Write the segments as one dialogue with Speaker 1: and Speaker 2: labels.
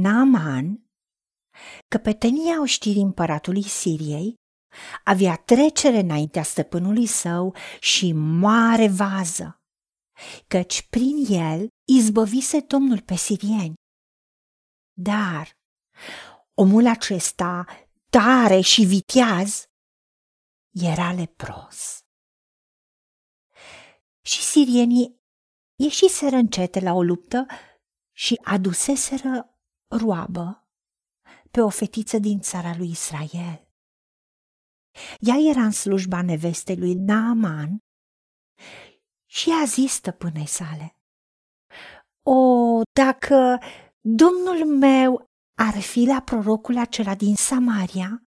Speaker 1: Naaman, căpetenia oștirii împăratului Siriei, avea trecere înaintea stăpânului său și mare vază, căci prin el izbăvise Domnul pe sirieni. Dar omul acesta, tare și viteaz, era lepros. Și sirienii ieșiseră încete la o luptă și aduseseră roabă pe o fetiță din țara lui Israel. Ea era în slujba nevestei lui Naaman și a zis stăpânei sale, O, dacă domnul meu ar fi la prorocul acela din Samaria,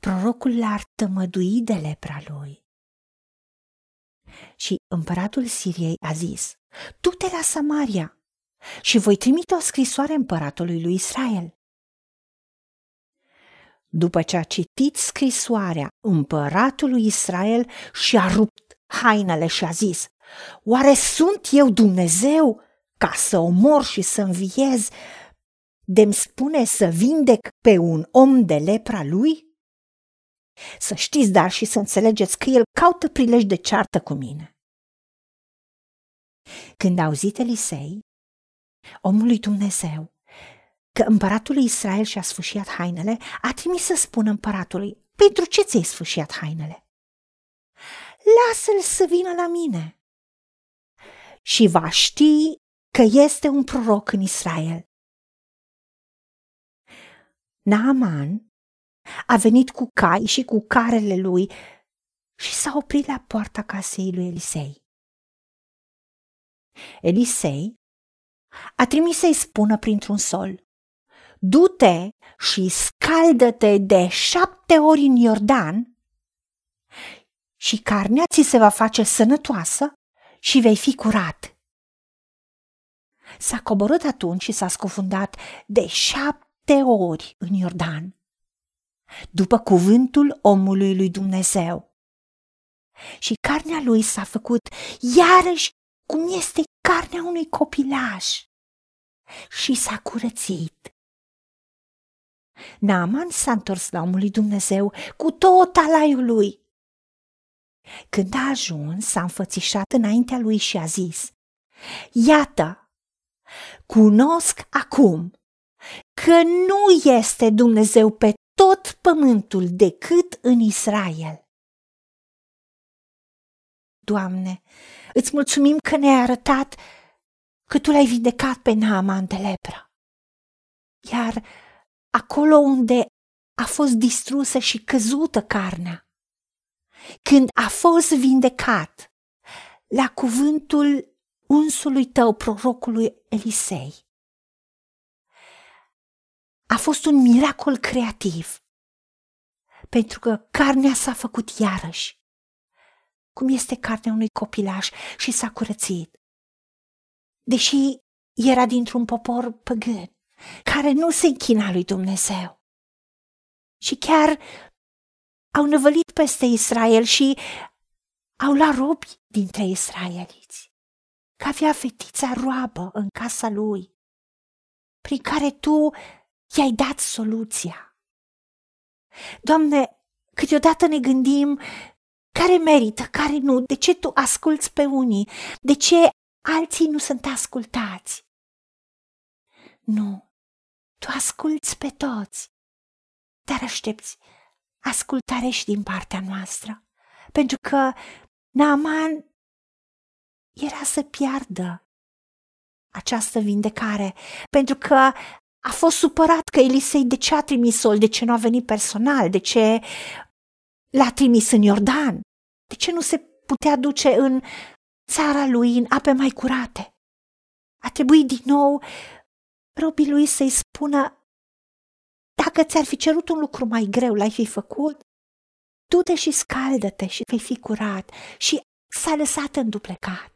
Speaker 1: prorocul l-ar tămădui de lepra lui. Și împăratul Siriei a zis, tu te la Samaria și voi trimite o scrisoare împăratului lui Israel. După ce a citit scrisoarea, împăratul lui Israel și-a rupt hainele și a zis, Oare sunt eu Dumnezeu ca să omor și să înviez? De-mi spune să vindec pe un om de lepra lui? Să știți, dar și să înțelegeți că el caută prilej de ceartă cu mine. Când a auzit Elisei, omul lui Dumnezeu, că împăratul lui Israel și-a sfâșiat hainele, a trimis să spună împăratului, pentru ce ți-ai sfâșiat hainele? Lasă-l să vină la mine și va ști că este un proroc în Israel. Naaman a venit cu cai și cu carele lui și s-a oprit la poarta casei lui Elisei. Elisei a trimis să-i spună printr-un sol, du-te și scaldă-te de șapte ori în Iordan și carnea ți se va face sănătoasă și vei fi curat. S-a coborât atunci și s-a scufundat de șapte ori în Iordan după cuvântul omului lui Dumnezeu. Și carnea lui s-a făcut iarăși cum este carnea unui copilaș și s-a curățit. Naaman s-a întors la omul lui Dumnezeu cu tot alaiul lui. Când a ajuns, s-a înfățișat înaintea lui și a zis, Iată, cunosc acum că nu este Dumnezeu pe tot pământul decât în Israel. Doamne, îți mulțumim că ne-ai arătat că Tu l-ai vindecat pe Naaman de lepră. Iar acolo unde a fost distrusă și căzută carnea, când a fost vindecat la cuvântul unsului tău, prorocului Elisei, a fost un miracol creativ, pentru că carnea s-a făcut iarăși, cum este carnea unui copilaș și s-a curățit. Deși era dintr-un popor păgân, care nu se închina lui Dumnezeu. Și chiar au năvălit peste Israel și au luat robi dintre israeliți, că avea fetița roabă în casa lui, prin care tu i-ai dat soluția. Doamne, câteodată ne gândim care merită, care nu, de ce tu asculți pe unii, de ce alții nu sunt ascultați. Nu, tu asculți pe toți, dar aștepți ascultare și din partea noastră, pentru că Naaman era să piardă această vindecare, pentru că a fost supărat că Elisei de ce a trimis-o, de ce nu a venit personal, de ce l-a trimis în Iordan, de ce nu se putea duce în țara lui în ape mai curate. A trebuit din nou robii lui să-i spună dacă ți-ar fi cerut un lucru mai greu, l-ai fi făcut? Du-te și scaldă-te și vei fi curat. Și s-a lăsat înduplecat.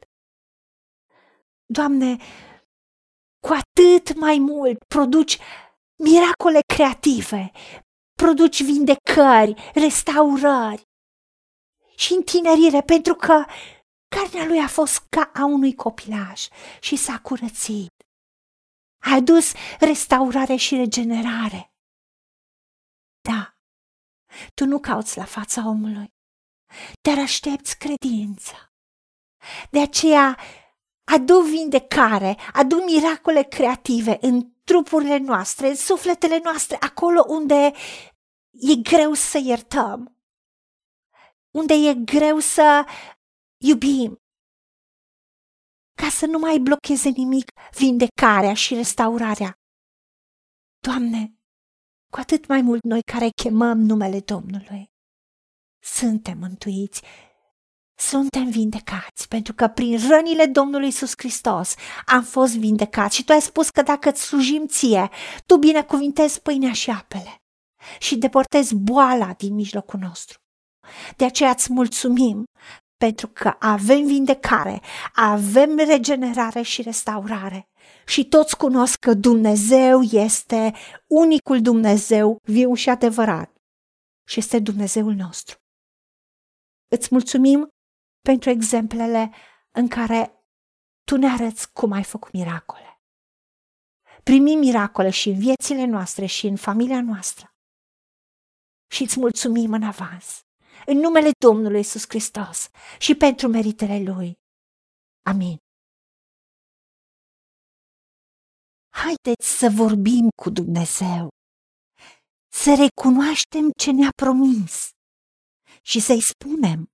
Speaker 1: Doamne, cu atât mai mult produci miracole creative, produci vindecări, restaurări și întinerire, pentru că carnea lui a fost ca a unui copilaș și s-a curățit. Ai adus restaurare și regenerare. Da, tu nu cauți la fața omului, dar aștepți credința. De aceea, adu vindecare, adu miracole creative în trupurile noastre, în sufletele noastre, acolo unde e greu să iertăm, unde e greu să iubim, ca să nu mai blocheze nimic vindecarea și restaurarea. Doamne, cu atât mai mult noi care chemăm numele Domnului. Suntem mântuiți, suntem vindecați, pentru că prin rănile Domnului Isus Hristos am fost vindecați și Tu ai spus că dacă îți slujim ție, Tu binecuvintezi pâinea și apele și deportezi boala din mijlocul nostru. De aceea îți mulțumim pentru că avem vindecare, avem regenerare și restaurare. Și toți cunosc că Dumnezeu este unicul Dumnezeu viu și adevărat și este Dumnezeul nostru. Îți mulțumim pentru exemplele în care tu ne arăți cum ai făcut miracole. Primim miracole și în viețile noastre și în familia noastră. Și îți mulțumim în avans în numele Domnului Isus Hristos și pentru meritele Lui. Amin. Haideți să vorbim cu Dumnezeu, să recunoaștem ce ne-a promis și să-i spunem,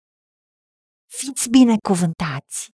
Speaker 1: Fiți binecuvântați!